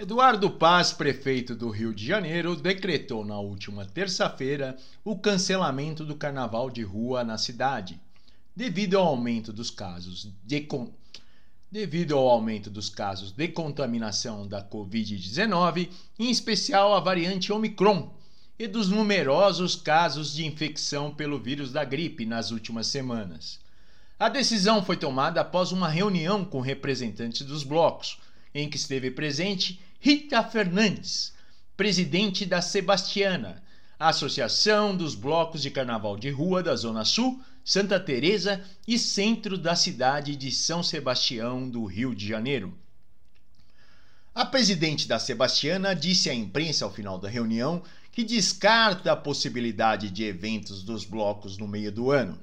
Eduardo Paz, prefeito do Rio de Janeiro, decretou na última terça-feira o cancelamento do carnaval de rua na cidade, devido ao aumento dos casos de con... devido ao aumento dos casos de contaminação da COVID-19, em especial a variante Omicron, e dos numerosos casos de infecção pelo vírus da gripe nas últimas semanas. A decisão foi tomada após uma reunião com representantes dos blocos, em que esteve presente Rita Fernandes, presidente da Sebastiana, Associação dos Blocos de Carnaval de Rua da Zona Sul, Santa Teresa e centro da cidade de São Sebastião do Rio de Janeiro. A presidente da Sebastiana disse à imprensa ao final da reunião que descarta a possibilidade de eventos dos blocos no meio do ano.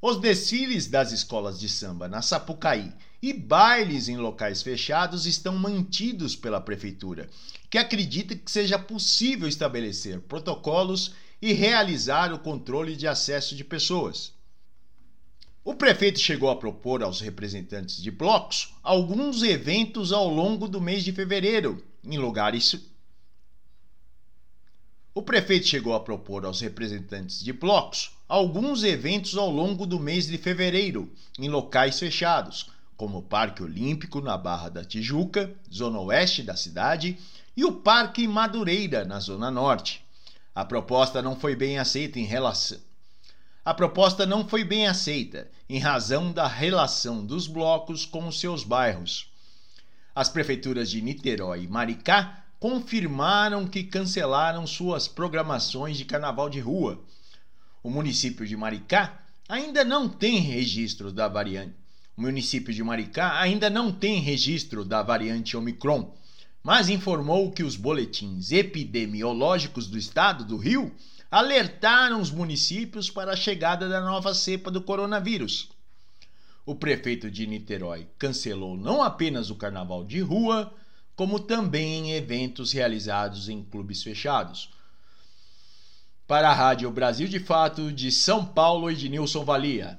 Os desfiles das escolas de samba na Sapucaí e bailes em locais fechados estão mantidos pela prefeitura, que acredita que seja possível estabelecer protocolos e realizar o controle de acesso de pessoas. O prefeito chegou a propor aos representantes de blocos alguns eventos ao longo do mês de fevereiro, em lugares. O prefeito chegou a propor aos representantes de blocos alguns eventos ao longo do mês de fevereiro, em locais fechados, como o Parque Olímpico na Barra da Tijuca, zona oeste da cidade, e o Parque Madureira, na zona norte. A proposta não foi bem aceita em relação a proposta não foi bem aceita em razão da relação dos blocos com os seus bairros. As prefeituras de Niterói e Maricá confirmaram que cancelaram suas programações de carnaval de rua. O município de Maricá ainda não tem registro da variante o município de Maricá ainda não tem registro da variante Omicron, mas informou que os boletins epidemiológicos do estado do Rio alertaram os municípios para a chegada da nova cepa do coronavírus. O prefeito de Niterói cancelou não apenas o carnaval de rua, como também eventos realizados em clubes fechados. Para a Rádio Brasil de Fato, de São Paulo e de Nilson Valia.